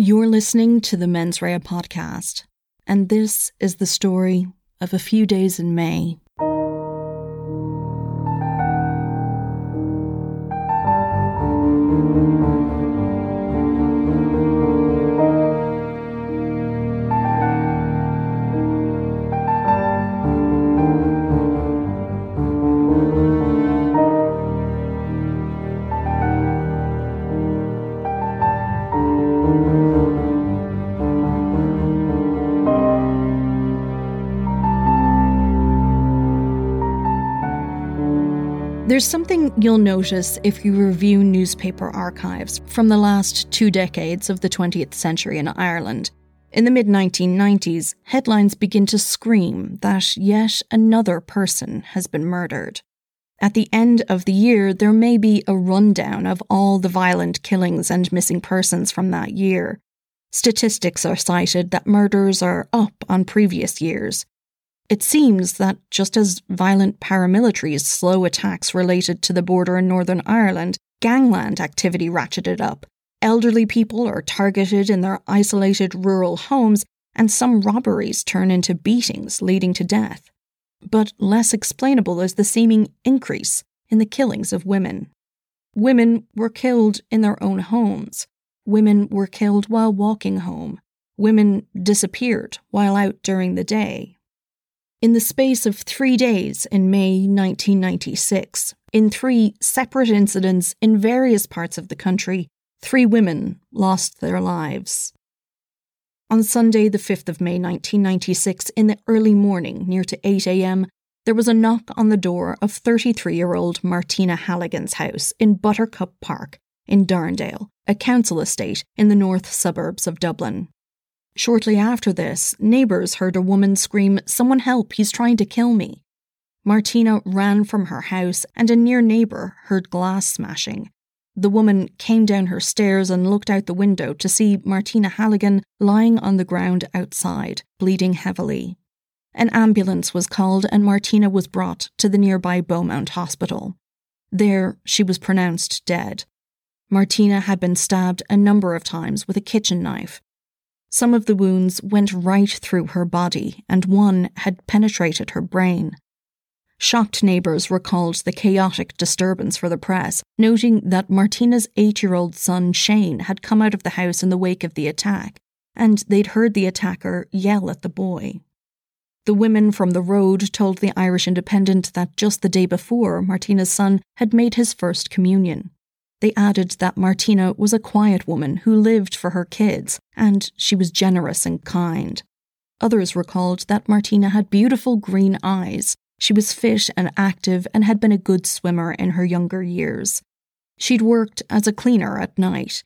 You're listening to the Mens Rea podcast, and this is the story of a few days in May. You'll notice if you review newspaper archives from the last two decades of the 20th century in Ireland. In the mid 1990s, headlines begin to scream that yet another person has been murdered. At the end of the year, there may be a rundown of all the violent killings and missing persons from that year. Statistics are cited that murders are up on previous years, it seems that just as violent paramilitaries slow attacks related to the border in Northern Ireland, gangland activity ratcheted up. Elderly people are targeted in their isolated rural homes, and some robberies turn into beatings leading to death. But less explainable is the seeming increase in the killings of women. Women were killed in their own homes. Women were killed while walking home. Women disappeared while out during the day. In the space of three days in May 1996, in three separate incidents in various parts of the country, three women lost their lives. On Sunday, the 5th of May 1996, in the early morning, near to 8 am, there was a knock on the door of 33 year old Martina Halligan's house in Buttercup Park in Darndale, a council estate in the north suburbs of Dublin. Shortly after this, neighbours heard a woman scream, Someone help, he's trying to kill me. Martina ran from her house, and a near neighbour heard glass smashing. The woman came down her stairs and looked out the window to see Martina Halligan lying on the ground outside, bleeding heavily. An ambulance was called and Martina was brought to the nearby Beaumont Hospital. There, she was pronounced dead. Martina had been stabbed a number of times with a kitchen knife. Some of the wounds went right through her body, and one had penetrated her brain. Shocked neighbours recalled the chaotic disturbance for the press, noting that Martina's eight year old son Shane had come out of the house in the wake of the attack, and they'd heard the attacker yell at the boy. The women from the road told the Irish Independent that just the day before, Martina's son had made his first communion. They added that Martina was a quiet woman who lived for her kids, and she was generous and kind. Others recalled that Martina had beautiful green eyes. She was fit and active and had been a good swimmer in her younger years. She'd worked as a cleaner at night.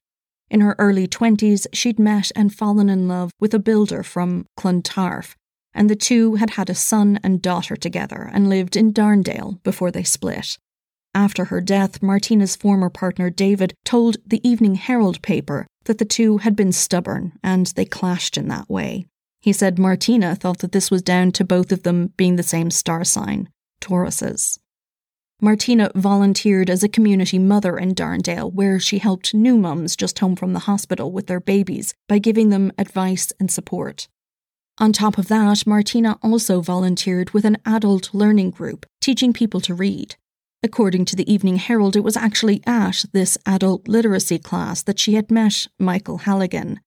In her early 20s, she'd met and fallen in love with a builder from Clontarf, and the two had had a son and daughter together and lived in Darndale before they split. After her death, Martina's former partner David told the Evening Herald paper that the two had been stubborn and they clashed in that way. He said Martina thought that this was down to both of them being the same star sign, Tauruses. Martina volunteered as a community mother in Darndale, where she helped new mums just home from the hospital with their babies by giving them advice and support. On top of that, Martina also volunteered with an adult learning group, teaching people to read. According to the Evening Herald, it was actually at this adult literacy class that she had met Michael Halligan.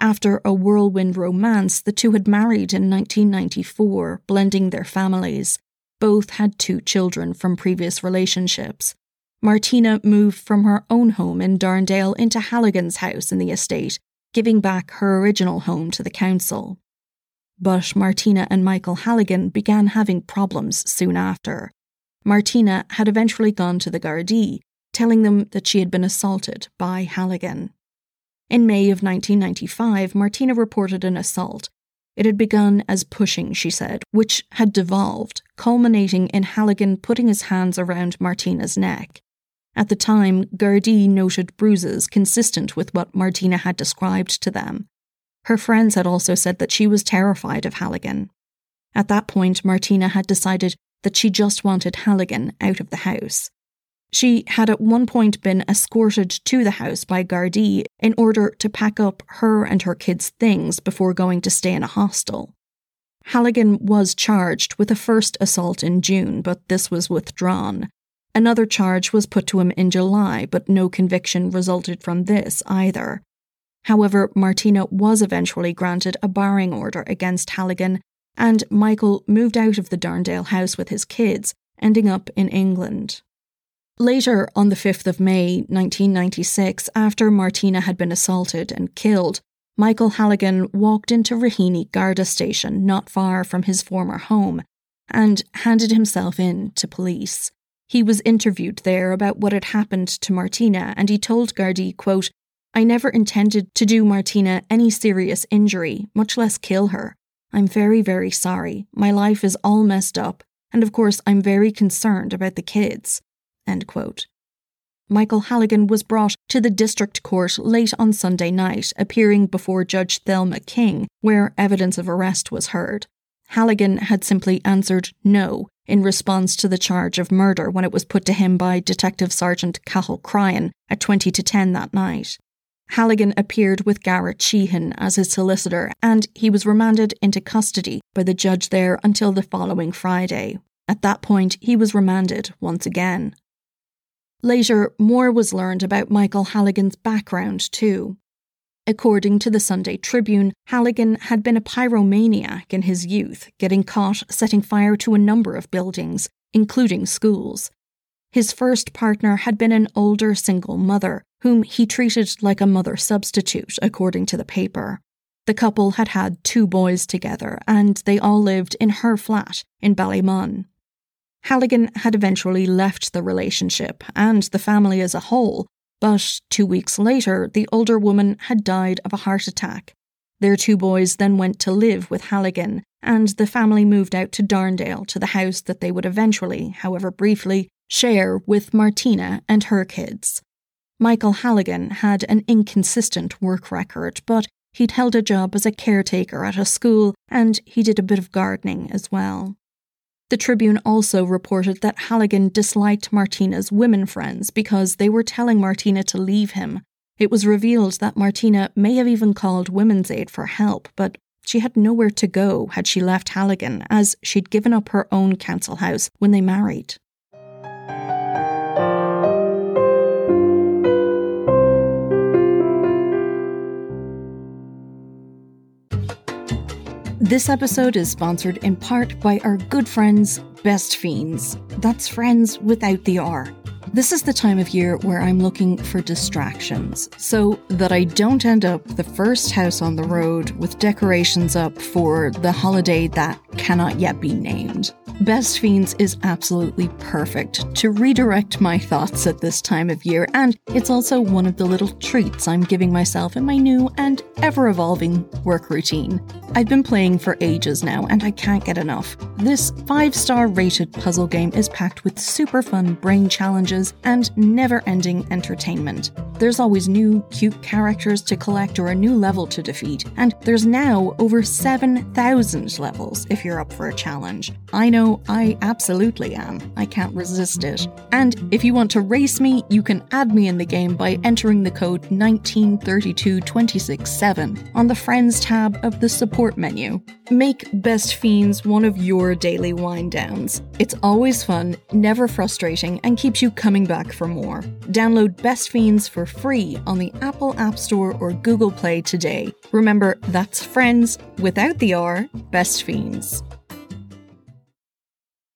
After a whirlwind romance, the two had married in 1994, blending their families. Both had two children from previous relationships. Martina moved from her own home in Darndale into Halligan's house in the estate, giving back her original home to the council. But Martina and Michael Halligan began having problems soon after. Martina had eventually gone to the Gardaí, telling them that she had been assaulted by Halligan. In May of 1995, Martina reported an assault. It had begun as pushing, she said, which had devolved, culminating in Halligan putting his hands around Martina's neck. At the time, Gardaí noted bruises consistent with what Martina had described to them. Her friends had also said that she was terrified of Halligan. At that point, Martina had decided that she just wanted Halligan out of the house. She had at one point been escorted to the house by Gardaí in order to pack up her and her kids' things before going to stay in a hostel. Halligan was charged with a first assault in June, but this was withdrawn. Another charge was put to him in July, but no conviction resulted from this either. However, Martina was eventually granted a barring order against Halligan, and Michael moved out of the Darndale house with his kids, ending up in England. Later, on the 5th of May 1996, after Martina had been assaulted and killed, Michael Halligan walked into Raheny Garda station not far from his former home and handed himself in to police. He was interviewed there about what had happened to Martina and he told Gardaí, quote, I never intended to do Martina any serious injury, much less kill her. I'm very, very sorry. My life is all messed up, and of course, I'm very concerned about the kids. End quote. Michael Halligan was brought to the district court late on Sunday night, appearing before Judge Thelma King, where evidence of arrest was heard. Halligan had simply answered no in response to the charge of murder when it was put to him by Detective Sergeant Cathal Cryan at 20 to 10 that night. Halligan appeared with Garrett Sheehan as his solicitor, and he was remanded into custody by the judge there until the following Friday. At that point, he was remanded once again. Later, more was learned about Michael Halligan's background, too. According to the Sunday Tribune, Halligan had been a pyromaniac in his youth, getting caught setting fire to a number of buildings, including schools. His first partner had been an older single mother, whom he treated like a mother substitute, according to the paper. The couple had had two boys together, and they all lived in her flat in Ballymun. Halligan had eventually left the relationship and the family as a whole, but two weeks later, the older woman had died of a heart attack. Their two boys then went to live with Halligan, and the family moved out to Darndale to the house that they would eventually, however briefly, share with Martina and her kids. Michael Halligan had an inconsistent work record, but he'd held a job as a caretaker at a school and he did a bit of gardening as well. The Tribune also reported that Halligan disliked Martina's women friends because they were telling Martina to leave him. It was revealed that Martina may have even called Women's Aid for help, but she had nowhere to go had she left Halligan, as she'd given up her own council house when they married. This episode is sponsored in part by our good friends, Best Fiends. That's friends without the R. This is the time of year where I'm looking for distractions so that I don't end up the first house on the road with decorations up for the holiday that cannot yet be named. Best Fiends is absolutely perfect to redirect my thoughts at this time of year, and it's also one of the little treats I'm giving myself in my new and ever evolving work routine. I've been playing for ages now, and I can't get enough. This five star rated puzzle game is packed with super fun brain challenges and never ending entertainment. There's always new, cute characters to collect or a new level to defeat, and there's now over 7,000 levels if you're up for a challenge. I know Oh, I absolutely am. I can't resist it. And if you want to race me, you can add me in the game by entering the code 1923267 on the Friends tab of the support menu. Make Best Fiends one of your daily wind downs. It's always fun, never frustrating, and keeps you coming back for more. Download Best Fiends for free on the Apple App Store or Google Play today. Remember, that's Friends without the R, Best Fiends.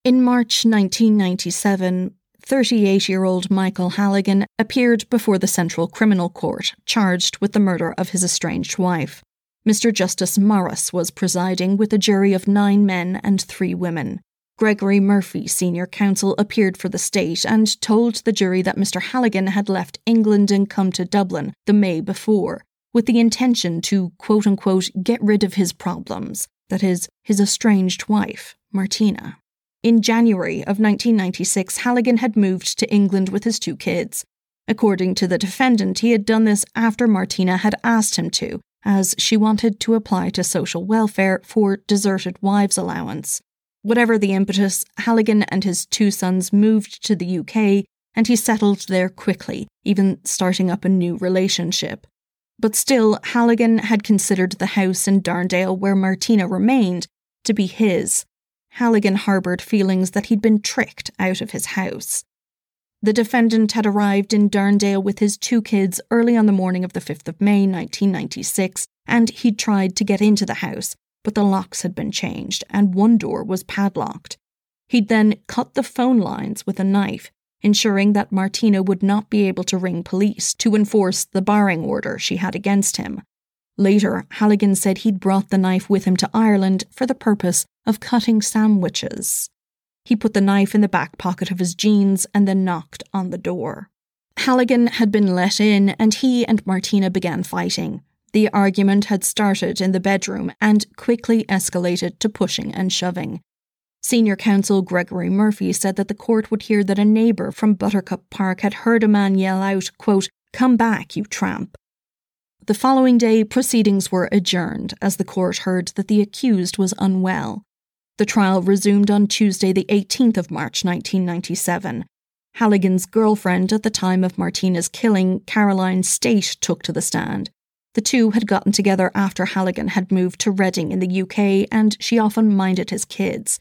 In March 1997, 38 year old Michael Halligan appeared before the Central Criminal Court, charged with the murder of his estranged wife. Mr. Justice Morris was presiding with a jury of nine men and three women. Gregory Murphy, senior counsel, appeared for the state and told the jury that Mr. Halligan had left England and come to Dublin the May before, with the intention to quote unquote get rid of his problems, that is, his estranged wife, Martina. In January of 1996, Halligan had moved to England with his two kids. According to the defendant, he had done this after Martina had asked him to, as she wanted to apply to social welfare for deserted wives allowance. Whatever the impetus, Halligan and his two sons moved to the UK and he settled there quickly, even starting up a new relationship. But still, Halligan had considered the house in Darndale where Martina remained to be his. Halligan harboured feelings that he'd been tricked out of his house. The defendant had arrived in Darndale with his two kids early on the morning of the 5th of May 1996, and he'd tried to get into the house, but the locks had been changed and one door was padlocked. He'd then cut the phone lines with a knife, ensuring that Martina would not be able to ring police to enforce the barring order she had against him. Later, Halligan said he'd brought the knife with him to Ireland for the purpose of cutting sandwiches. He put the knife in the back pocket of his jeans and then knocked on the door. Halligan had been let in, and he and Martina began fighting. The argument had started in the bedroom and quickly escalated to pushing and shoving. Senior counsel Gregory Murphy said that the court would hear that a neighbour from Buttercup Park had heard a man yell out, quote, Come back, you tramp. The following day, proceedings were adjourned as the court heard that the accused was unwell. The trial resumed on Tuesday, the 18th of March 1997. Halligan's girlfriend at the time of Martina's killing, Caroline State, took to the stand. The two had gotten together after Halligan had moved to Reading in the UK, and she often minded his kids.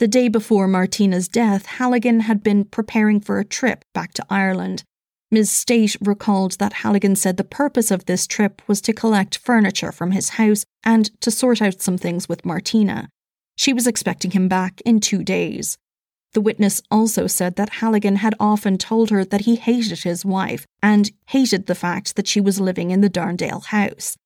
The day before Martina's death, Halligan had been preparing for a trip back to Ireland. Ms. State recalled that Halligan said the purpose of this trip was to collect furniture from his house and to sort out some things with Martina. She was expecting him back in two days. The witness also said that Halligan had often told her that he hated his wife and hated the fact that she was living in the Darndale house.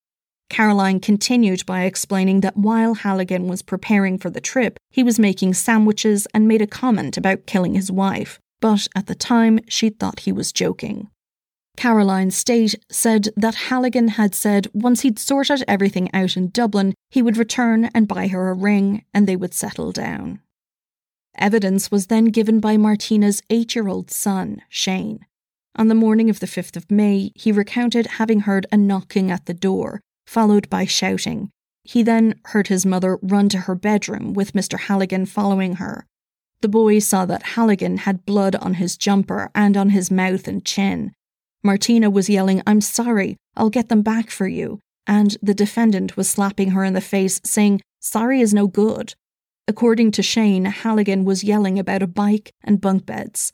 Caroline continued by explaining that while Halligan was preparing for the trip, he was making sandwiches and made a comment about killing his wife, but at the time she thought he was joking. Caroline State said that Halligan had said once he'd sorted everything out in Dublin, he would return and buy her a ring and they would settle down. Evidence was then given by Martina's eight year old son, Shane. On the morning of the 5th of May, he recounted having heard a knocking at the door, followed by shouting. He then heard his mother run to her bedroom with Mr. Halligan following her. The boy saw that Halligan had blood on his jumper and on his mouth and chin, Martina was yelling, I'm sorry, I'll get them back for you. And the defendant was slapping her in the face, saying, Sorry is no good. According to Shane, Halligan was yelling about a bike and bunk beds.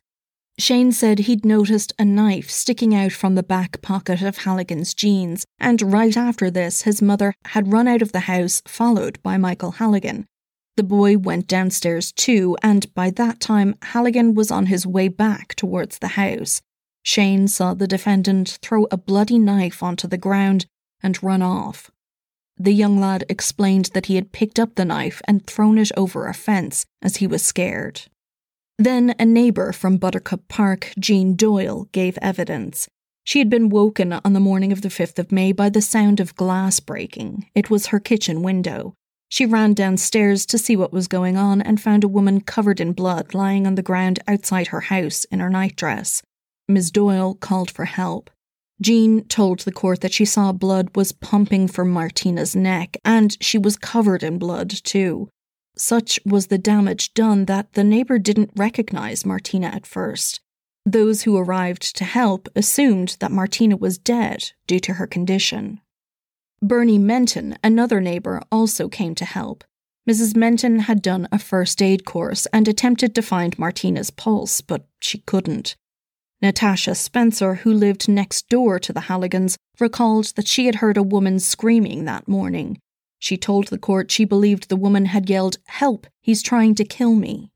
Shane said he'd noticed a knife sticking out from the back pocket of Halligan's jeans, and right after this, his mother had run out of the house, followed by Michael Halligan. The boy went downstairs too, and by that time, Halligan was on his way back towards the house. Shane saw the defendant throw a bloody knife onto the ground and run off. The young lad explained that he had picked up the knife and thrown it over a fence as he was scared. Then a neighbour from Buttercup Park, Jean Doyle, gave evidence. She had been woken on the morning of the 5th of May by the sound of glass breaking. It was her kitchen window. She ran downstairs to see what was going on and found a woman covered in blood lying on the ground outside her house in her nightdress. Ms. Doyle called for help. Jean told the court that she saw blood was pumping from Martina's neck, and she was covered in blood too. Such was the damage done that the neighbour didn't recognise Martina at first. Those who arrived to help assumed that Martina was dead due to her condition. Bernie Menton, another neighbour, also came to help. Mrs. Menton had done a first aid course and attempted to find Martina's pulse, but she couldn't. Natasha Spencer, who lived next door to the Halligans, recalled that she had heard a woman screaming that morning. She told the court she believed the woman had yelled, Help, he's trying to kill me.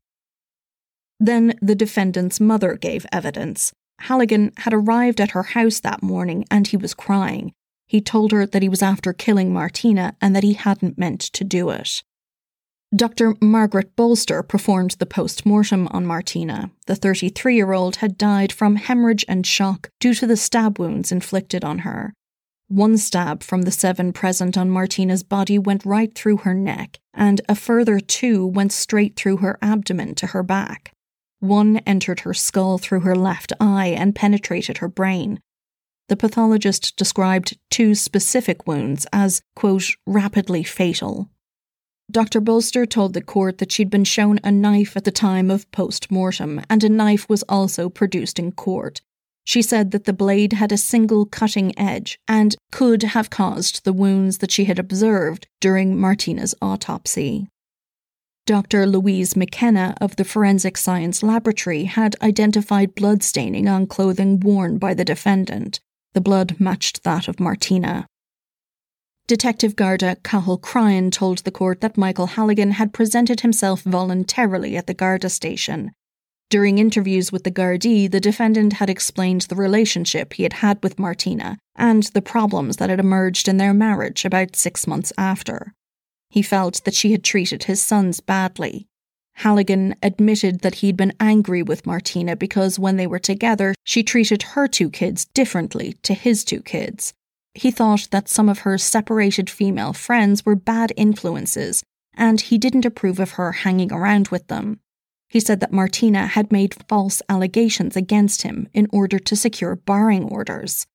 Then the defendant's mother gave evidence. Halligan had arrived at her house that morning and he was crying. He told her that he was after killing Martina and that he hadn't meant to do it. Dr. Margaret Bolster performed the post mortem on Martina. The 33 year old had died from hemorrhage and shock due to the stab wounds inflicted on her. One stab from the seven present on Martina's body went right through her neck, and a further two went straight through her abdomen to her back. One entered her skull through her left eye and penetrated her brain. The pathologist described two specific wounds as, quote, rapidly fatal. Dr. Bolster told the court that she'd been shown a knife at the time of post mortem, and a knife was also produced in court. She said that the blade had a single cutting edge and could have caused the wounds that she had observed during Martina's autopsy. Dr. Louise McKenna of the Forensic Science Laboratory had identified blood staining on clothing worn by the defendant. The blood matched that of Martina. Detective Garda Cathal Cryan told the court that Michael Halligan had presented himself voluntarily at the Garda station. During interviews with the Gardaí, the defendant had explained the relationship he had had with Martina and the problems that had emerged in their marriage about six months after. He felt that she had treated his sons badly. Halligan admitted that he'd been angry with Martina because when they were together, she treated her two kids differently to his two kids. He thought that some of her separated female friends were bad influences, and he didn't approve of her hanging around with them. He said that Martina had made false allegations against him in order to secure barring orders.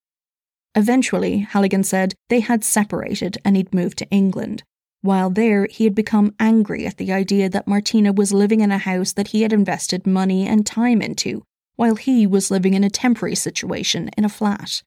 Eventually, Halligan said they had separated and he'd moved to England. While there, he had become angry at the idea that Martina was living in a house that he had invested money and time into, while he was living in a temporary situation in a flat.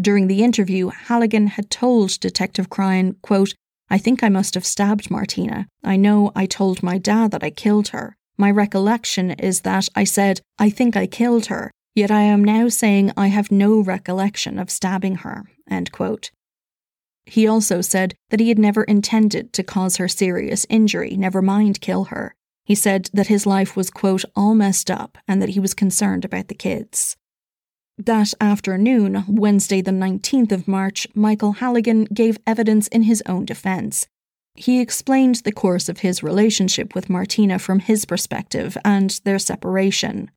During the interview, Halligan had told Detective Cryan, quote, I think I must have stabbed Martina. I know I told my dad that I killed her. My recollection is that I said, I think I killed her, yet I am now saying I have no recollection of stabbing her. End quote. He also said that he had never intended to cause her serious injury, never mind kill her. He said that his life was, quote, all messed up and that he was concerned about the kids. That afternoon, Wednesday, the 19th of March, Michael Halligan gave evidence in his own defence. He explained the course of his relationship with Martina from his perspective and their separation.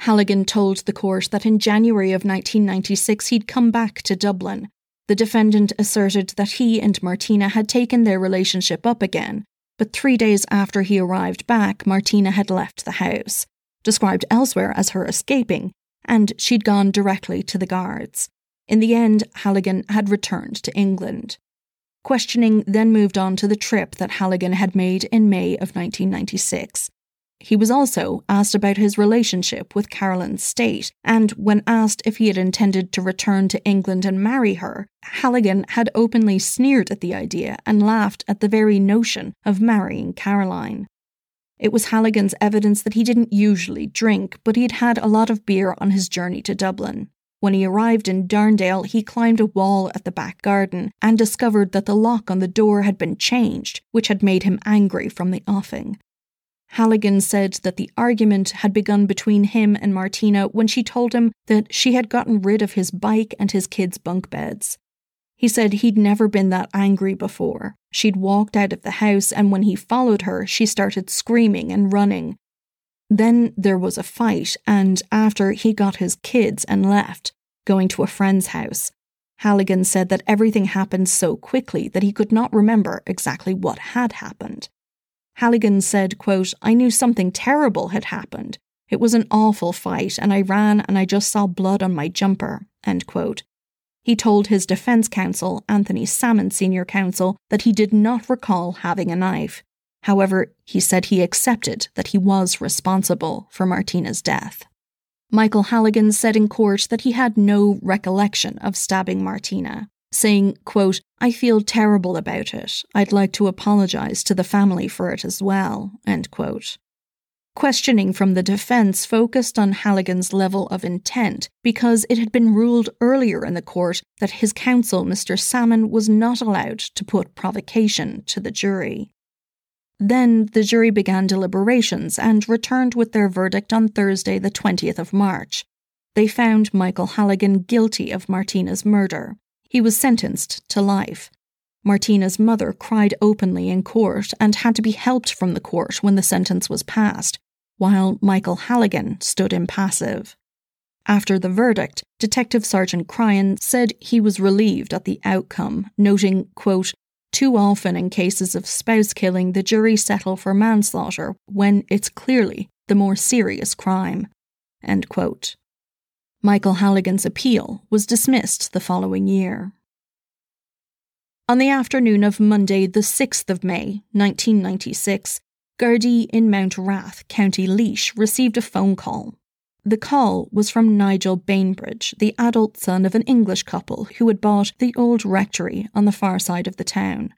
Halligan told the court that in January of 1996 he'd come back to Dublin. The defendant asserted that he and Martina had taken their relationship up again, but three days after he arrived back, Martina had left the house. Described elsewhere as her escaping, and she'd gone directly to the guards. In the end, Halligan had returned to England. Questioning then moved on to the trip that Halligan had made in May of 1996. He was also asked about his relationship with Carolyn State, and when asked if he had intended to return to England and marry her, Halligan had openly sneered at the idea and laughed at the very notion of marrying Caroline. It was Halligan's evidence that he didn't usually drink, but he'd had a lot of beer on his journey to Dublin. When he arrived in Darndale, he climbed a wall at the back garden and discovered that the lock on the door had been changed, which had made him angry from the offing. Halligan said that the argument had begun between him and Martina when she told him that she had gotten rid of his bike and his kids' bunk beds. He said he'd never been that angry before. She'd walked out of the house, and when he followed her, she started screaming and running. Then there was a fight, and after he got his kids and left, going to a friend's house. Halligan said that everything happened so quickly that he could not remember exactly what had happened. Halligan said, quote, I knew something terrible had happened. It was an awful fight, and I ran and I just saw blood on my jumper. End quote. He told his defense counsel, Anthony Sammon Senior Counsel, that he did not recall having a knife. However, he said he accepted that he was responsible for Martina's death. Michael Halligan said in court that he had no recollection of stabbing Martina, saying, quote, I feel terrible about it. I'd like to apologise to the family for it as well, end quote. Questioning from the defence focused on Halligan's level of intent because it had been ruled earlier in the court that his counsel, Mr. Sammon, was not allowed to put provocation to the jury. Then the jury began deliberations and returned with their verdict on Thursday, the 20th of March. They found Michael Halligan guilty of Martina's murder. He was sentenced to life. Martina's mother cried openly in court and had to be helped from the court when the sentence was passed, while Michael Halligan stood impassive. After the verdict, Detective Sergeant Cryan said he was relieved at the outcome, noting, quote, Too often in cases of spouse killing, the jury settle for manslaughter when it's clearly the more serious crime. End quote. Michael Halligan's appeal was dismissed the following year. On the afternoon of Monday, the 6th of May, 1996, Gardaí in Mountrath, County Laois, received a phone call. The call was from Nigel Bainbridge, the adult son of an English couple who had bought the old rectory on the far side of the town.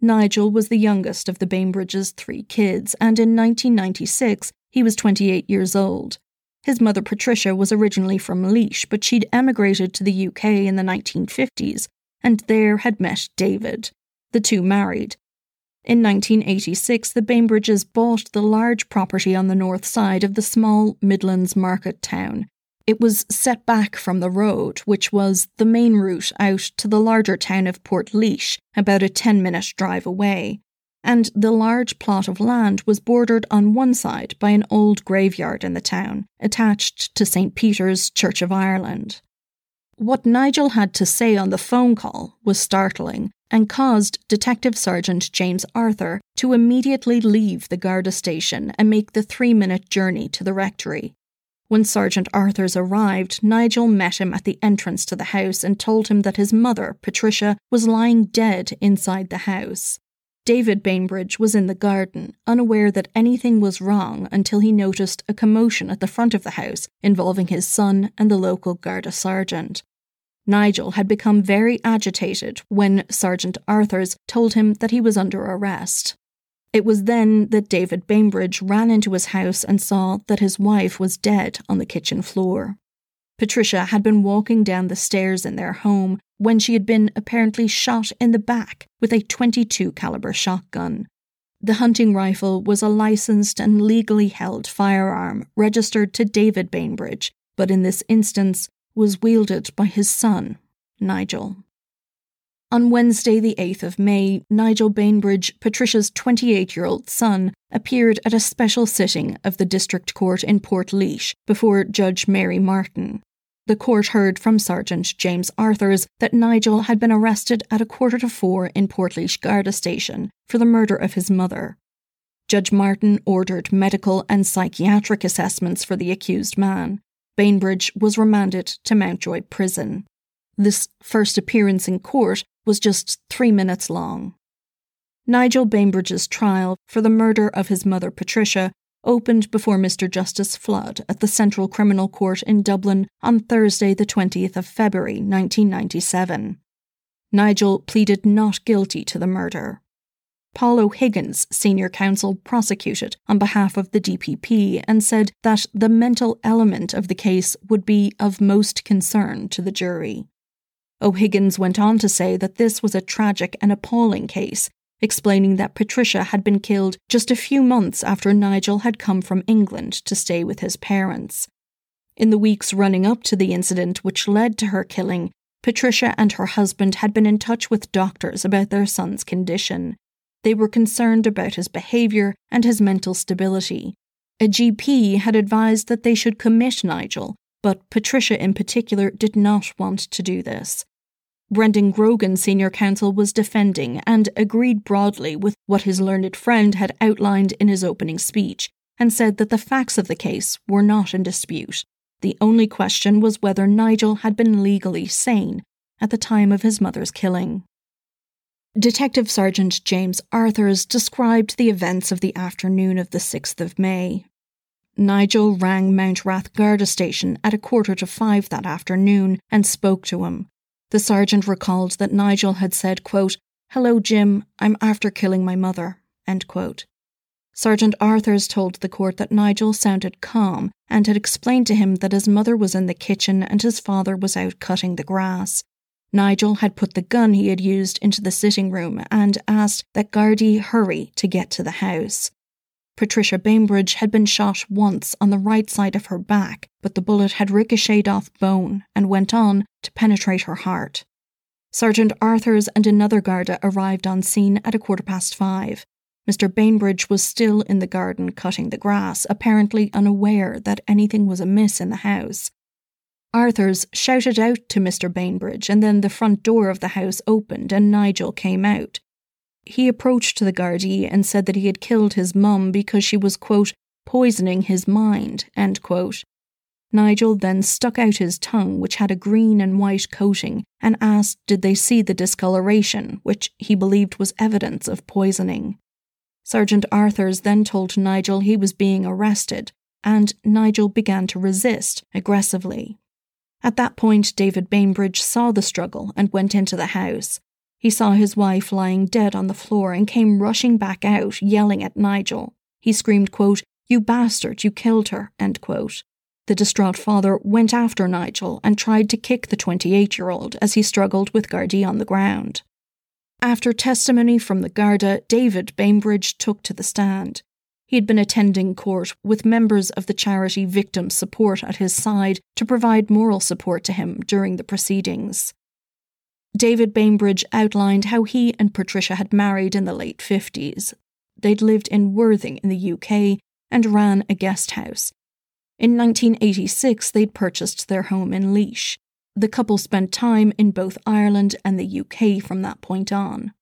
Nigel was the youngest of the Bainbridges' three kids, and in 1996 he was 28 years old. His mother Patricia was originally from Laois, but she'd emigrated to the UK in the 1950s and there had met David. The two married. In 1986, the Bainbridges bought the large property on the north side of the small Midlands market town. It was set back from the road, which was the main route out to the larger town of Portlaoise, about a 10 minute drive away. And the large plot of land was bordered on one side by an old graveyard in the town, attached to St. Peter's Church of Ireland. What Nigel had to say on the phone call was startling and caused Detective Sergeant James Arthur to immediately leave the Garda station and make the three minute journey to the rectory. When Sergeant Arthurs arrived, Nigel met him at the entrance to the house and told him that his mother, Patricia, was lying dead inside the house. David Bainbridge was in the garden, unaware that anything was wrong until he noticed a commotion at the front of the house involving his son and the local Garda sergeant. Nigel had become very agitated when Sergeant Arthurs told him that he was under arrest. It was then that David Bainbridge ran into his house and saw that his wife was dead on the kitchen floor. Patricia had been walking down the stairs in their home when she had been apparently shot in the back with a 22 caliber shotgun. The hunting rifle was a licensed and legally held firearm registered to David Bainbridge, but in this instance was wielded by his son, Nigel. On Wednesday, the 8th of May, Nigel Bainbridge, Patricia's 28 year old son, appeared at a special sitting of the District Court in Portlaoise before Judge Mary Martin. The court heard from Sergeant James Arthurs that Nigel had been arrested at a quarter to four in Portlaoise Garda Station for the murder of his mother. Judge Martin ordered medical and psychiatric assessments for the accused man. Bainbridge was remanded to Mountjoy Prison. This first appearance in court was just three minutes long. Nigel Bainbridge's trial for the murder of his mother Patricia opened before Mr. Justice Flood at the Central Criminal Court in Dublin on Thursday, the 20th of February 1997. Nigel pleaded not guilty to the murder. Paul O'Higgins, senior counsel, prosecuted on behalf of the DPP and said that the mental element of the case would be of most concern to the jury. O'Higgins went on to say that this was a tragic and appalling case, explaining that Patricia had been killed just a few months after Nigel had come from England to stay with his parents. In the weeks running up to the incident which led to her killing, Patricia and her husband had been in touch with doctors about their son's condition. They were concerned about his behaviour and his mental stability. A GP had advised that they should commit Nigel, but Patricia in particular did not want to do this. Brendan Grogan, senior counsel, was defending and agreed broadly with what his learned friend had outlined in his opening speech, and said that the facts of the case were not in dispute. The only question was whether Nigel had been legally sane at the time of his mother's killing. Detective Sergeant James Arthurs described the events of the afternoon of the 6th of May. Nigel rang Mountrath Garda station at a quarter to five that afternoon and spoke to him. The sergeant recalled that Nigel had said, quote, Hello, Jim, I'm after killing my mother. End quote. Sergeant Arthurs told the court that Nigel sounded calm and had explained to him that his mother was in the kitchen and his father was out cutting the grass. Nigel had put the gun he had used into the sitting room and asked that Gardaí hurry to get to the house. Patricia Bainbridge had been shot once on the right side of her back, but the bullet had ricocheted off bone and went on to penetrate her heart. Sergeant Arthurs and another Garda arrived on scene at a quarter past five. Mr. Bainbridge was still in the garden cutting the grass, apparently unaware that anything was amiss in the house. Arthurs shouted out to Mr. Bainbridge, and then the front door of the house opened and Nigel came out. He approached the Gardaí and said that he had killed his mum because she was, quote, poisoning his mind, end quote. Nigel then stuck out his tongue, which had a green and white coating, and asked did they see the discoloration, which he believed was evidence of poisoning. Sergeant Arthurs then told Nigel he was being arrested, and Nigel began to resist aggressively. At that point, David Bainbridge saw the struggle and went into the house. He saw his wife lying dead on the floor and came rushing back out, yelling at Nigel. He screamed, quote, You bastard, you killed her, end quote. The distraught father went after Nigel and tried to kick the 28 year old as he struggled with Gardaí on the ground. After testimony from the Garda, David Bainbridge took to the stand. He had been attending court with members of the charity Victim Support at his side to provide moral support to him during the proceedings. David Bainbridge outlined how he and Patricia had married in the late 50s. They'd lived in Worthing in the UK and ran a guest house. In 1986, they'd purchased their home in Laois. The couple spent time in both Ireland and the UK from that point on.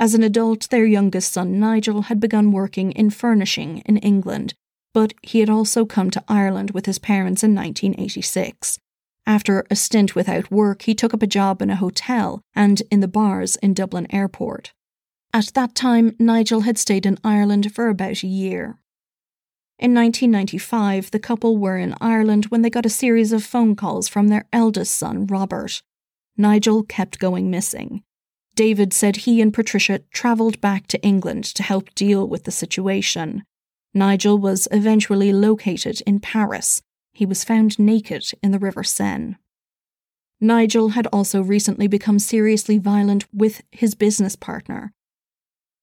As an adult, their youngest son Nigel had begun working in furnishing in England, but he had also come to Ireland with his parents in 1986. After a stint without work, he took up a job in a hotel and in the bars in Dublin Airport. At that time, Nigel had stayed in Ireland for about a year. In 1995, the couple were in Ireland when they got a series of phone calls from their eldest son, Robert. Nigel kept going missing. David said he and Patricia travelled back to England to help deal with the situation. Nigel was eventually located in Paris. He was found naked in the River Seine. Nigel had also recently become seriously violent with his business partner,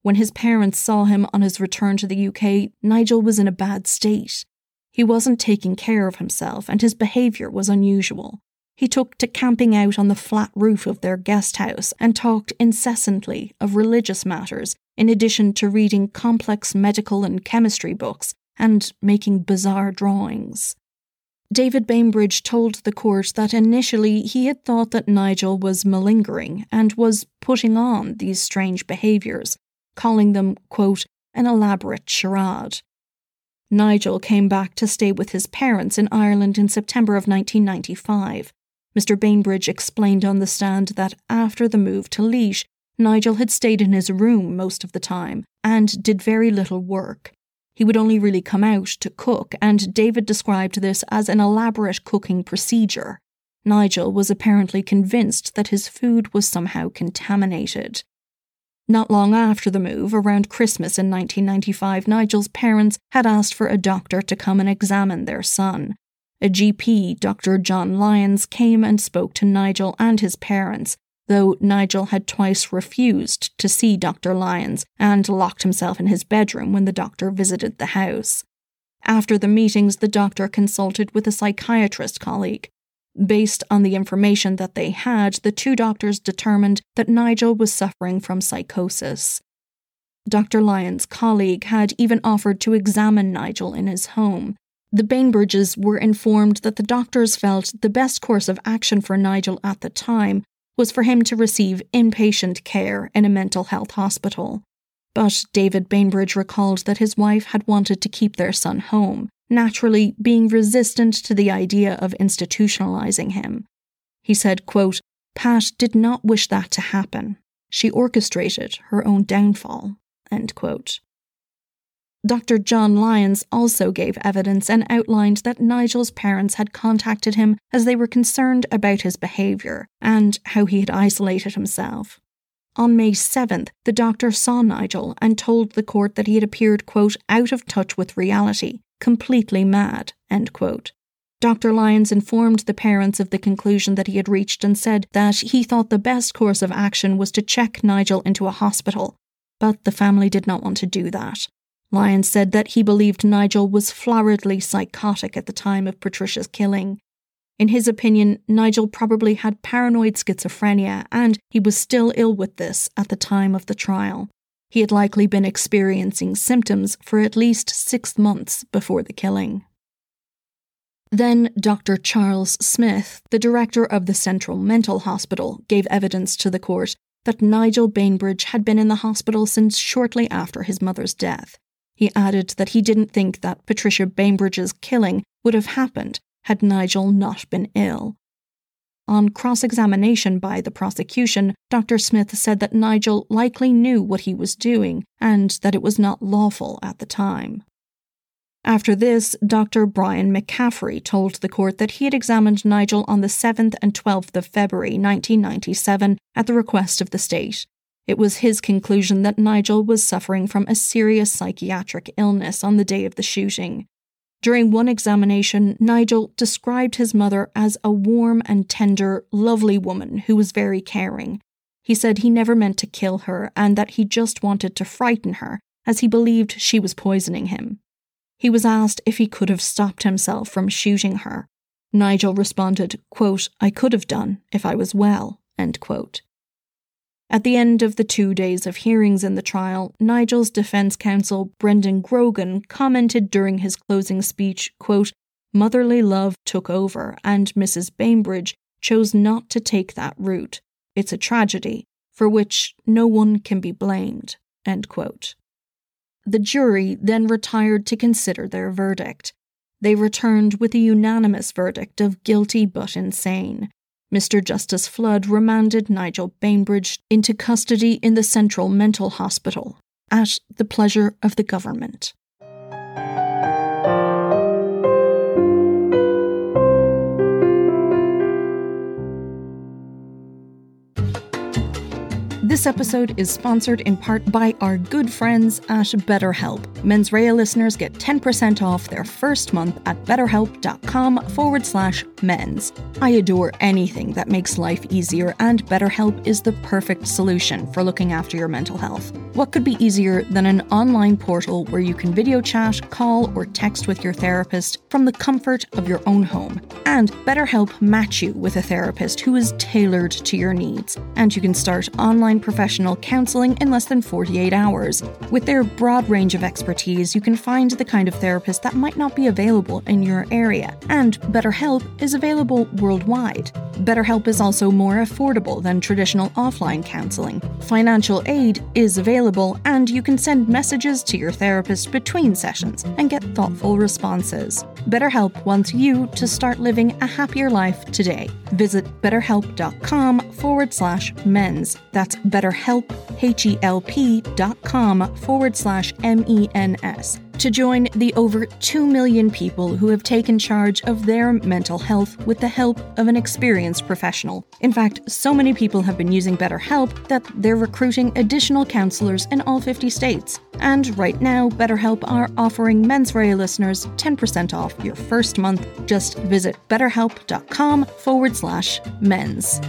when his parents saw him on his return to the UK, Nigel was in a bad state. He wasn't taking care of himself, and his behaviour was unusual. He took to camping out on the flat roof of their guest house and talked incessantly of religious matters, in addition to reading complex medical and chemistry books and making bizarre drawings. David Bainbridge told the court that initially he had thought that Nigel was malingering and was putting on these strange behaviours, calling them, quote, an elaborate charade. Nigel came back to stay with his parents in Ireland in September of 1995. Mr. Bainbridge explained on the stand that after the move to Laois, Nigel had stayed in his room most of the time and did very little work. He would only really come out to cook, and David described this as an elaborate cooking procedure. Nigel was apparently convinced that his food was somehow contaminated. Not long after the move, around Christmas in 1995, Nigel's parents had asked for a doctor to come and examine their son. A GP, Dr. John Lyons, came and spoke to Nigel and his parents, though Nigel had twice refused to see Dr. Lyons and locked himself in his bedroom when the doctor visited the house. After the meetings, the doctor consulted with a psychiatrist colleague. Based on the information that they had, the two doctors determined that Nigel was suffering from psychosis. Dr. Lyon's colleague had even offered to examine Nigel in his home. The Bainbridges were informed that the doctors felt the best course of action for Nigel at the time was for him to receive inpatient care in a mental health hospital. But David Bainbridge recalled that his wife had wanted to keep their son home, naturally being resistant to the idea of institutionalizing him. He said, quote, Pat did not wish that to happen. She orchestrated her own downfall. End quote. Dr. John Lyons also gave evidence and outlined that Nigel's parents had contacted him as they were concerned about his behaviour and how he had isolated himself. On May 7th, the doctor saw Nigel and told the court that he had appeared, quote, out of touch with reality completely mad. Dr. Lyons informed the parents of the conclusion that he had reached and said that he thought the best course of action was to check Nigel into a hospital, but the family did not want to do that. Lyons said that he believed Nigel was floridly psychotic at the time of Patricia's killing. In his opinion, Nigel probably had paranoid schizophrenia and he was still ill with this at the time of the trial. He had likely been experiencing symptoms for at least six months before the killing. Then Dr. Charles Smith, the director of the Central Mental Hospital, gave evidence to the court that Nigel Bainbridge had been in the hospital since shortly after his mother's death. He added that he didn't think that Patricia Bainbridge's killing would have happened had Nigel not been ill. On cross examination by the prosecution, Dr. Smith said that Nigel likely knew what he was doing and that it was not lawful at the time. After this, Dr. Brian McCaffrey told the court that he had examined Nigel on the 7th and 12th of February 1997 at the request of the state. It was his conclusion that Nigel was suffering from a serious psychiatric illness on the day of the shooting. During one examination, Nigel described his mother as a warm and tender, lovely woman who was very caring. He said he never meant to kill her and that he just wanted to frighten her, as he believed she was poisoning him. He was asked if he could have stopped himself from shooting her. Nigel responded, quote, I could have done if I was well. End quote. At the end of the two days of hearings in the trial, Nigel's defense counsel, Brendan Grogan, commented during his closing speech, quote, Motherly love took over, and Mrs. Bainbridge chose not to take that route. It's a tragedy, for which no one can be blamed. End quote. The jury then retired to consider their verdict. They returned with a unanimous verdict of guilty but insane. Mr. Justice Flood remanded Nigel Bainbridge into custody in the Central Mental Hospital at the pleasure of the government. This episode is sponsored in part by our good friends at BetterHelp. Men's Mens Rea listeners get 10% off their first month at betterhelp.com forward slash mens. I adore anything that makes life easier, and BetterHelp is the perfect solution for looking after your mental health. What could be easier than an online portal where you can video chat, call, or text with your therapist from the comfort of your own home? And BetterHelp match you with a therapist who is tailored to your needs, and you can start online professional counseling in less than 48 hours. With their broad range of expertise, you can find the kind of therapist that might not be available in your area, and BetterHelp is available worldwide. BetterHelp is also more affordable than traditional offline counseling. Financial aid is available, and you can send messages to your therapist between sessions and get thoughtful responses. BetterHelp wants you to start living a happier life today. Visit betterhelp.com forward slash mens. That's betterhelp, H-E-L-P dot com forward slash M-E-N-S to join the over 2 million people who have taken charge of their mental health with the help of an experienced professional. In fact, so many people have been using BetterHelp that they're recruiting additional counselors in all 50 states. And right now, BetterHelp are offering Mens Rea listeners 10% off your first month. Just visit betterhelp.com forward slash mens.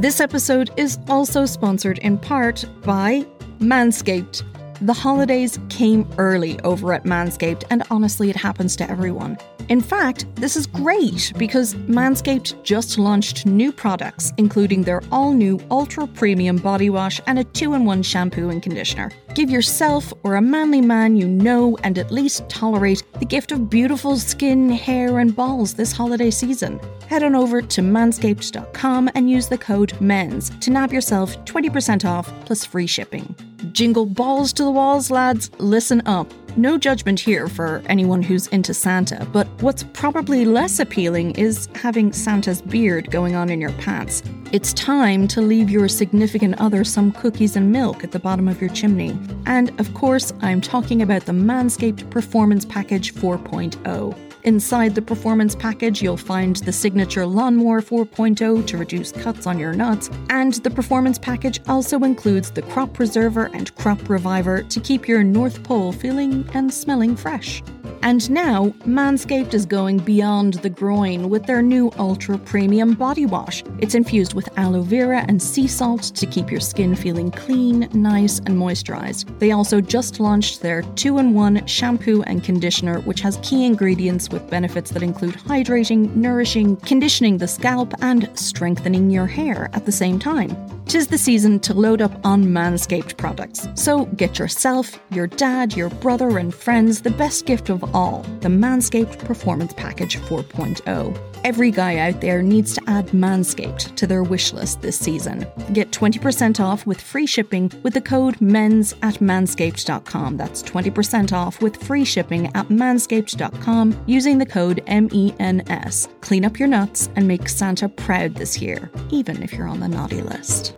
This episode is also sponsored in part by Manscaped. The holidays came early over at Manscaped, and honestly, it happens to everyone. In fact, this is great because Manscaped just launched new products, including their all new ultra premium body wash and a 2 in 1 shampoo and conditioner. Give yourself or a manly man you know and at least tolerate the gift of beautiful skin, hair, and balls this holiday season. Head on over to manscaped.com and use the code MENS to nab yourself 20% off plus free shipping. Jingle balls to the walls, lads, listen up. No judgment here for anyone who's into Santa, but what's probably less appealing is having Santa's beard going on in your pants. It's time to leave your significant other some cookies and milk at the bottom of your chimney. And of course, I'm talking about the Manscaped Performance Package 4.0. Inside the performance package, you'll find the signature Lawnmower 4.0 to reduce cuts on your nuts, and the performance package also includes the Crop Preserver and Crop Reviver to keep your North Pole feeling and smelling fresh. And now, Manscaped is going beyond the groin with their new ultra premium body wash. It's infused with aloe vera and sea salt to keep your skin feeling clean, nice, and moisturized. They also just launched their 2 in 1 shampoo and conditioner, which has key ingredients with benefits that include hydrating, nourishing, conditioning the scalp, and strengthening your hair at the same time. Tis the season to load up on Manscaped products. So get yourself, your dad, your brother, and friends the best gift of all the Manscaped Performance Package 4.0. Every guy out there needs to add Manscaped to their wish list this season. Get 20% off with free shipping with the code MENS at manscaped.com. That's 20% off with free shipping at manscaped.com using the code MENS. Clean up your nuts and make Santa proud this year, even if you're on the naughty list.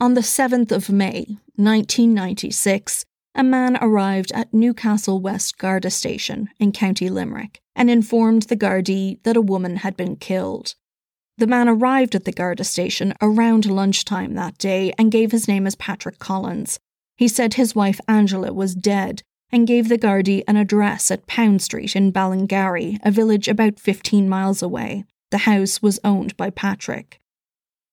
On the 7th of May, 1996, a man arrived at Newcastle West Garda Station in County Limerick and informed the Gardaí that a woman had been killed. The man arrived at the Garda station around lunchtime that day and gave his name as Patrick Collins. He said his wife Angela was dead and gave the Gardaí an address at Pound Street in Ballingarry, a village about 15 miles away. The house was owned by Patrick.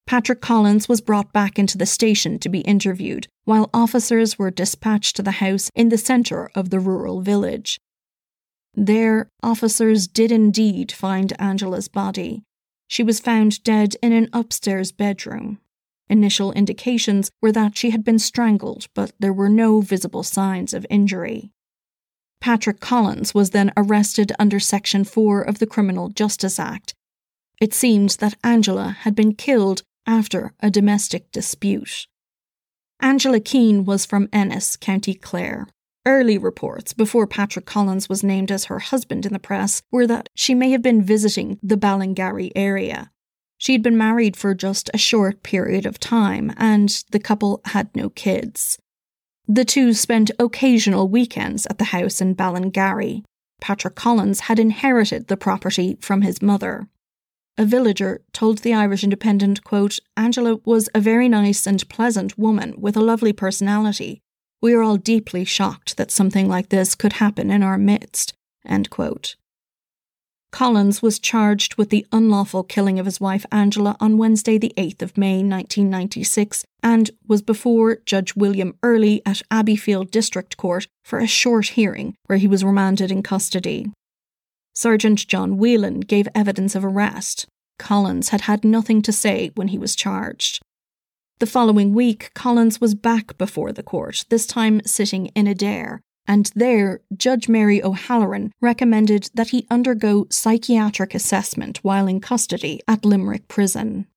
Patrick Collins was brought back into the station to be interviewed, while officers were dispatched to the house in the centre of the rural village. There, officers did indeed find Angela's body. She was found dead in an upstairs bedroom. Initial indications were that she had been strangled, but there were no visible signs of injury. Patrick Collins was then arrested under Section 4 of the Criminal Justice Act. It seemed that Angela had been killed after a domestic dispute. Angela Keane was from Ennis, County Clare. Early reports, before Patrick Collins was named as her husband in the press, were that she may have been visiting the Ballingarry area. She had been married for just a short period of time, and the couple had no kids. The two spent occasional weekends at the house in Ballingarry. Patrick Collins had inherited the property from his mother. A villager told the Irish Independent, quote, Angela was a very nice and pleasant woman with a lovely personality. We are all deeply shocked that something like this could happen in our midst. End quote. Collins was charged with the unlawful killing of his wife Angela on Wednesday, the 8th of May 1996, and was before Judge William Early at Abbeyfeale District Court for a short hearing where he was remanded in custody. Sergeant John Whelan gave evidence of arrest. Collins had had nothing to say when he was charged. The following week, Collins was back before the court, this time sitting in Adare, and there, Judge Mary O'Halloran recommended that he undergo psychiatric assessment while in custody at Limerick Prison.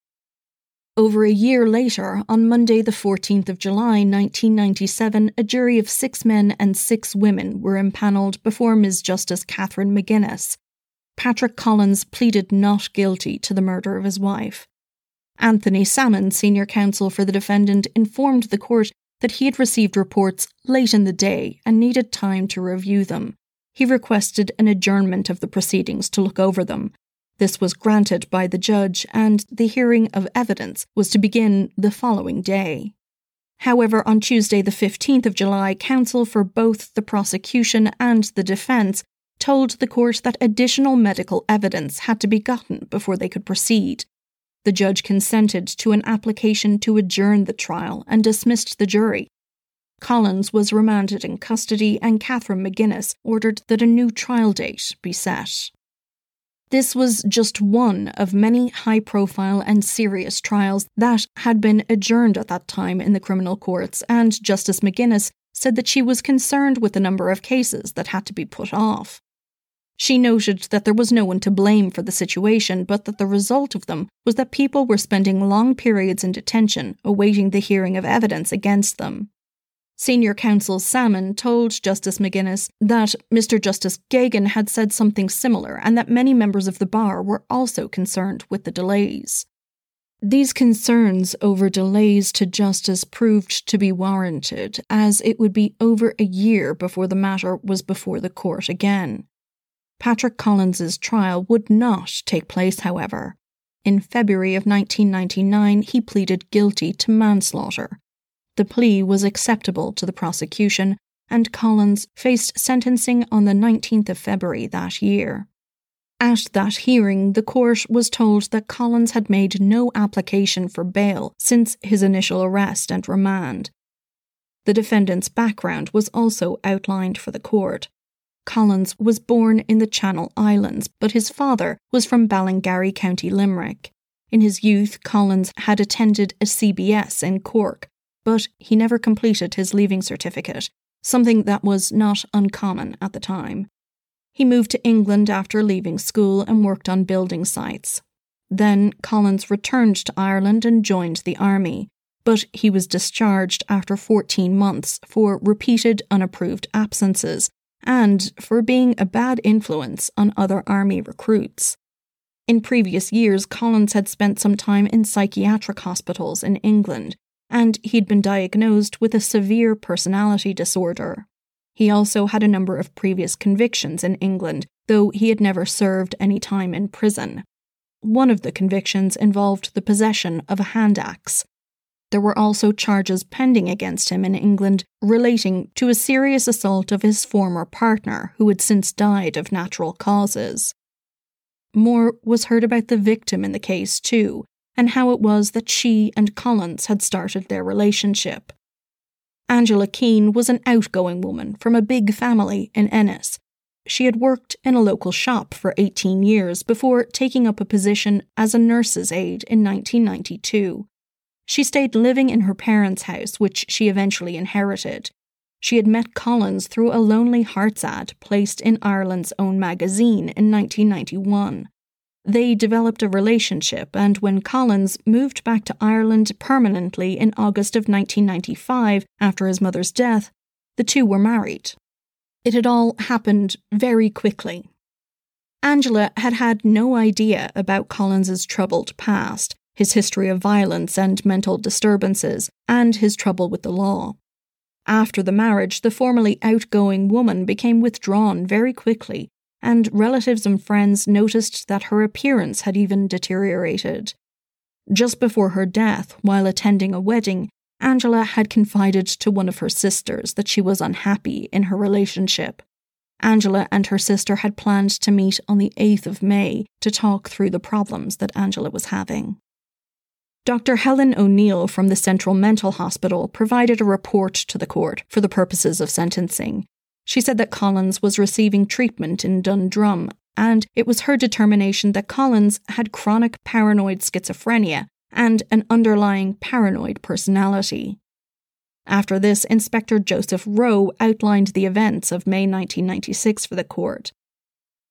Over a year later, on Monday, the 14th of July 1997, a jury of six men and six women were impanelled before Ms. Justice Catherine McGuinness. Patrick Collins pleaded not guilty to the murder of his wife. Anthony Sammon, senior counsel for the defendant, informed the court that he had received reports late in the day and needed time to review them. He requested an adjournment of the proceedings to look over them, this was granted by the judge, and the hearing of evidence was to begin the following day. However, on Tuesday, the 15th of July, counsel for both the prosecution and the defence told the court that additional medical evidence had to be gotten before they could proceed. The judge consented to an application to adjourn the trial and dismissed the jury. Collins was remanded in custody, and Catherine McGuinness ordered that a new trial date be set. This was just one of many high profile and serious trials that had been adjourned at that time in the criminal courts, and Justice McGuinness said that she was concerned with the number of cases that had to be put off. She noted that there was no one to blame for the situation, but that the result of them was that people were spending long periods in detention awaiting the hearing of evidence against them. Senior counsel Sammon told Justice McGuinness that Mr. Justice Geoghegan had said something similar and that many members of the bar were also concerned with the delays. These concerns over delays to justice proved to be warranted, as it would be over a year before the matter was before the court again. Patrick Collins's trial would not take place, however. In February of 1999, he pleaded guilty to manslaughter, the plea was acceptable to the prosecution, and Collins faced sentencing on the 19th of February that year. At that hearing, the court was told that Collins had made no application for bail since his initial arrest and remand. The defendant's background was also outlined for the court. Collins was born in the Channel Islands, but his father was from Ballingarry, County Limerick. In his youth, Collins had attended a CBS in Cork, but he never completed his leaving certificate, something that was not uncommon at the time. He moved to England after leaving school and worked on building sites. Then Collins returned to Ireland and joined the army, but he was discharged after 14 months for repeated unapproved absences and for being a bad influence on other army recruits. In previous years, Collins had spent some time in psychiatric hospitals in England, and he'd been diagnosed with a severe personality disorder. He also had a number of previous convictions in England, though he had never served any time in prison. One of the convictions involved the possession of a hand axe. There were also charges pending against him in England relating to a serious assault of his former partner, who had since died of natural causes. More was heard about the victim in the case, too, and how it was that she and Collins had started their relationship. Angela Keane was an outgoing woman from a big family in Ennis. She had worked in a local shop for 18 years before taking up a position as a nurse's aide in 1992. She stayed living in her parents' house, which she eventually inherited. She had met Collins through a Lonely Hearts ad placed in Ireland's own magazine in 1991. They developed a relationship, and when Collins moved back to Ireland permanently in August of 1995 after his mother's death, the two were married. It had all happened very quickly. Angela had had no idea about Collins's troubled past, his history of violence and mental disturbances, and his trouble with the law. After the marriage, the formerly outgoing woman became withdrawn very quickly and relatives and friends noticed that her appearance had even deteriorated. Just before her death, while attending a wedding, Angela had confided to one of her sisters that she was unhappy in her relationship. Angela and her sister had planned to meet on the 8th of May to talk through the problems that Angela was having. Dr. Helen O'Neill from the Central Mental Hospital provided a report to the court for the purposes of sentencing, she said that Collins was receiving treatment in Dundrum, and it was her determination that Collins had chronic paranoid schizophrenia and an underlying paranoid personality. After this, Inspector Joseph Rowe outlined the events of May 1996 for the court.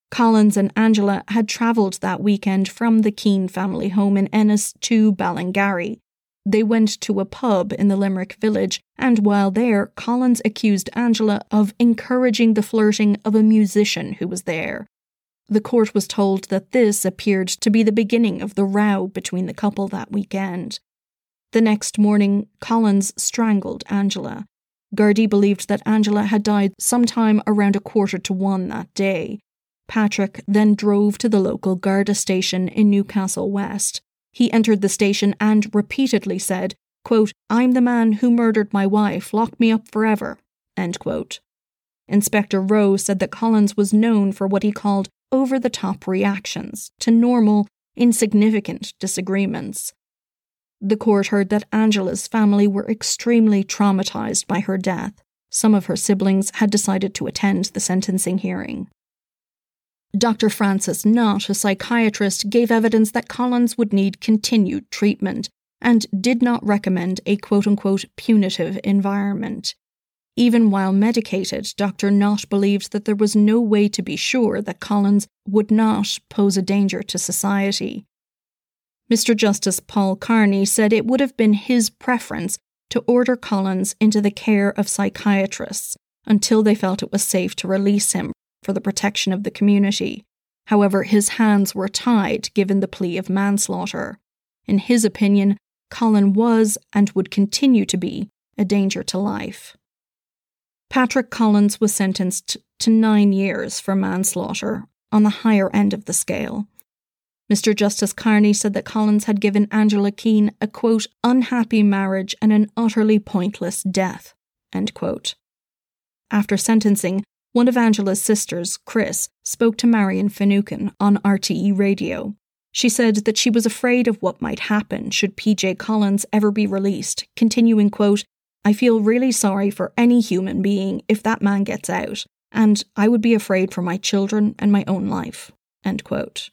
Collins and Angela had travelled that weekend from the Keane family home in Ennis to Ballingarry, they went to a pub in the Limerick village, and while there, Collins accused Angela of encouraging the flirting of a musician who was there. The court was told that this appeared to be the beginning of the row between the couple that weekend. The next morning, Collins strangled Angela. Gardaí believed that Angela had died sometime around a quarter to one that day. Patrick then drove to the local Garda station in Newcastle West. He entered the station and repeatedly said, quote, I'm the man who murdered my wife, lock me up forever. End quote. Inspector Rowe said that Collins was known for what he called over the top reactions to normal, insignificant disagreements. The court heard that Angela's family were extremely traumatized by her death. Some of her siblings had decided to attend the sentencing hearing. Dr. Francis Knott, a psychiatrist, gave evidence that Collins would need continued treatment and did not recommend a quote unquote punitive environment. Even while medicated, Dr. Knott believed that there was no way to be sure that Collins would not pose a danger to society. Mr. Justice Paul Carney said it would have been his preference to order Collins into the care of psychiatrists until they felt it was safe to release him for the protection of the community. However, his hands were tied given the plea of manslaughter. In his opinion, Colin was and would continue to be a danger to life. Patrick Collins was sentenced to nine years for manslaughter, on the higher end of the scale. Mr. Justice Carney said that Collins had given Angela Keane a quote, unhappy marriage and an utterly pointless death. After sentencing, one of Angela's sisters, Chris, spoke to Marian Finucane on RTE radio. She said that she was afraid of what might happen should PJ Collins ever be released, continuing, quote, I feel really sorry for any human being if that man gets out, and I would be afraid for my children and my own life. End quote.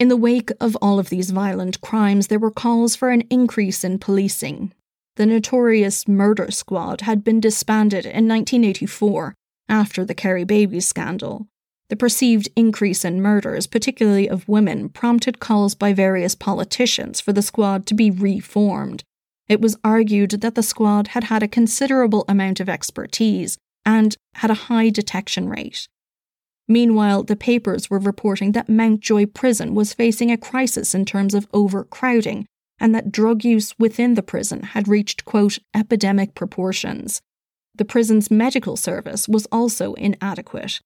In the wake of all of these violent crimes, there were calls for an increase in policing. The notorious Murder Squad had been disbanded in 1984 after the Kerry Babies scandal. The perceived increase in murders, particularly of women, prompted calls by various politicians for the squad to be reformed. It was argued that the squad had had a considerable amount of expertise and had a high detection rate. Meanwhile, the papers were reporting that Mountjoy Prison was facing a crisis in terms of overcrowding and that drug use within the prison had reached, quote, epidemic proportions. The prison's medical service was also inadequate.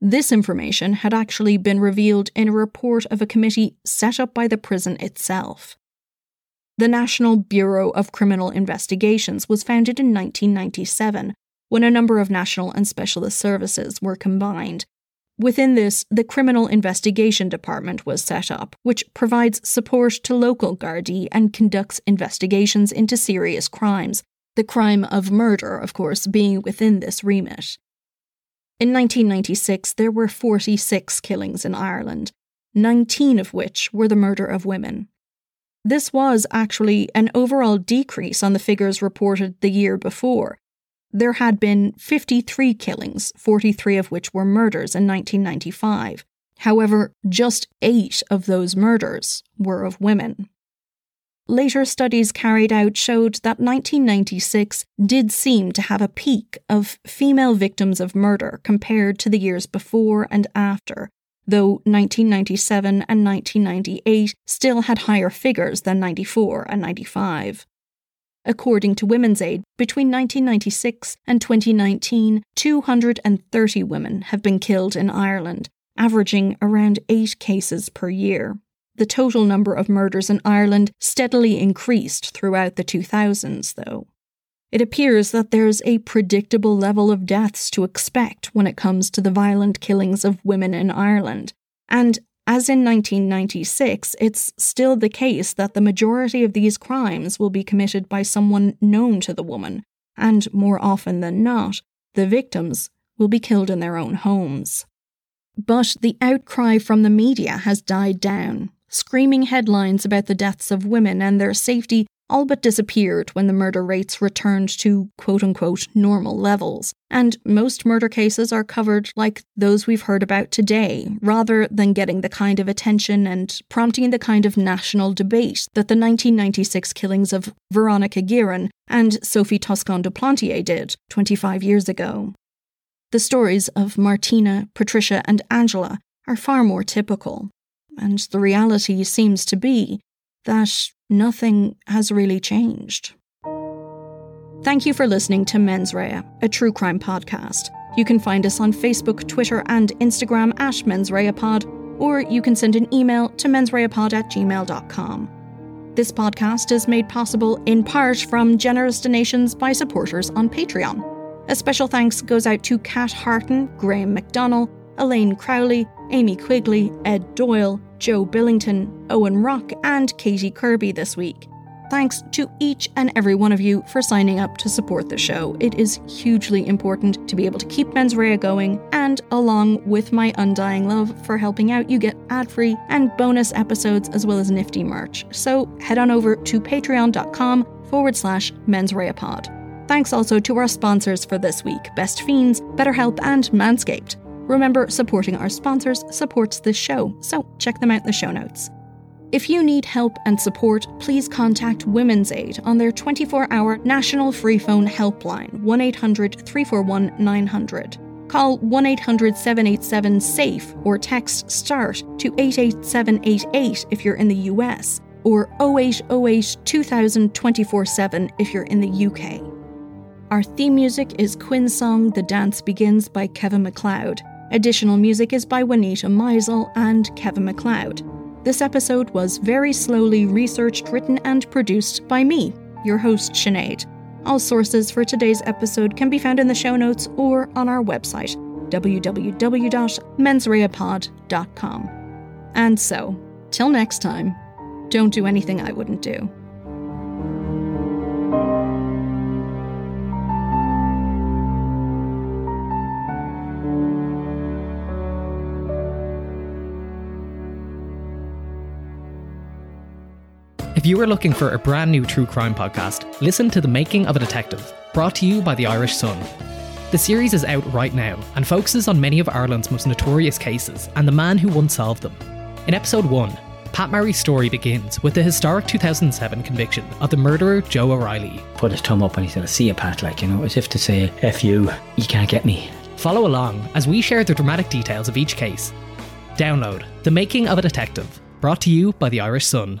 This information had actually been revealed in a report of a committee set up by the prison itself. The National Bureau of Criminal Investigations was founded in 1997 when a number of national and specialist services were combined. Within this, the Criminal Investigation Department was set up, which provides support to local Gardaí and conducts investigations into serious crimes, the crime of murder, of course, being within this remit. In 1996, there were 46 killings in Ireland, 19 of which were the murder of women. This was actually an overall decrease on the figures reported the year before, there had been 53 killings, 43 of which were murders in 1995. However, just eight of those murders were of women. Later studies carried out showed that 1996 did seem to have a peak of female victims of murder compared to the years before and after, though 1997 and 1998 still had higher figures than 94 and 95. According to Women's Aid, between 1996 and 2019, 230 women have been killed in Ireland, averaging around eight cases per year. The total number of murders in Ireland steadily increased throughout the 2000s, though. It appears that there's a predictable level of deaths to expect when it comes to the violent killings of women in Ireland, and as in 1996, it's still the case that the majority of these crimes will be committed by someone known to the woman, and more often than not, the victims will be killed in their own homes. But the outcry from the media has died down. Screaming headlines about the deaths of women and their safety all but disappeared when the murder rates returned to quote unquote normal levels, and most murder cases are covered like those we've heard about today, rather than getting the kind of attention and prompting the kind of national debate that the 1996 killings of Veronica Guerin and Sophie Toscan du Plantier did 25 years ago. The stories of Martina, Patricia, and Angela are far more typical, and the reality seems to be that nothing has really changed. Thank you for listening to Mens Rea, a true crime podcast. You can find us on Facebook, Twitter, and Instagram at Mens Rea Pod, or you can send an email to mensreapod at gmail.com. This podcast is made possible in part from generous donations by supporters on Patreon. A special thanks goes out to Kat Harton, Graham McDonnell, Elaine Crowley, Amy Quigley, Ed Doyle, Joe Billington, Owen Rock, and Katie Kirby this week. Thanks to each and every one of you for signing up to support the show. It is hugely important to be able to keep Mens Rea going, and along with my undying love for helping out, you get ad free and bonus episodes as well as nifty merch. So head on over to patreon.com forward slash mensreapod. Thanks also to our sponsors for this week Best Fiends, BetterHelp, and Manscaped. Remember, supporting our sponsors supports this show, so check them out in the show notes. If you need help and support, please contact Women's Aid on their 24 hour national free phone helpline 1 800 341 900. Call 1 800 787 SAFE or text START to 88788 if you're in the US or 0808 2000 24 7 if you're in the UK. Our theme music is Quinn's song The Dance Begins by Kevin MacLeod. Additional music is by Juanita Meisel and Kevin MacLeod. This episode was very slowly researched, written, and produced by me, your host, Sinead. All sources for today's episode can be found in the show notes or on our website, www.mensreapod.com. And so, till next time, don't do anything I wouldn't do. If you are looking for a brand new true crime podcast, listen to The Making of a Detective, brought to you by the Irish Sun. The series is out right now and focuses on many of Ireland's most notorious cases and the man who once solved them. In episode 1, Pat Murray's story begins with the historic 2007 conviction of the murderer Joe O'Reilly. Put his thumb up and he said, see you, Pat, like, you know, as if to say, F you, you can't get me. Follow along as we share the dramatic details of each case. Download The Making of a Detective, brought to you by the Irish Sun.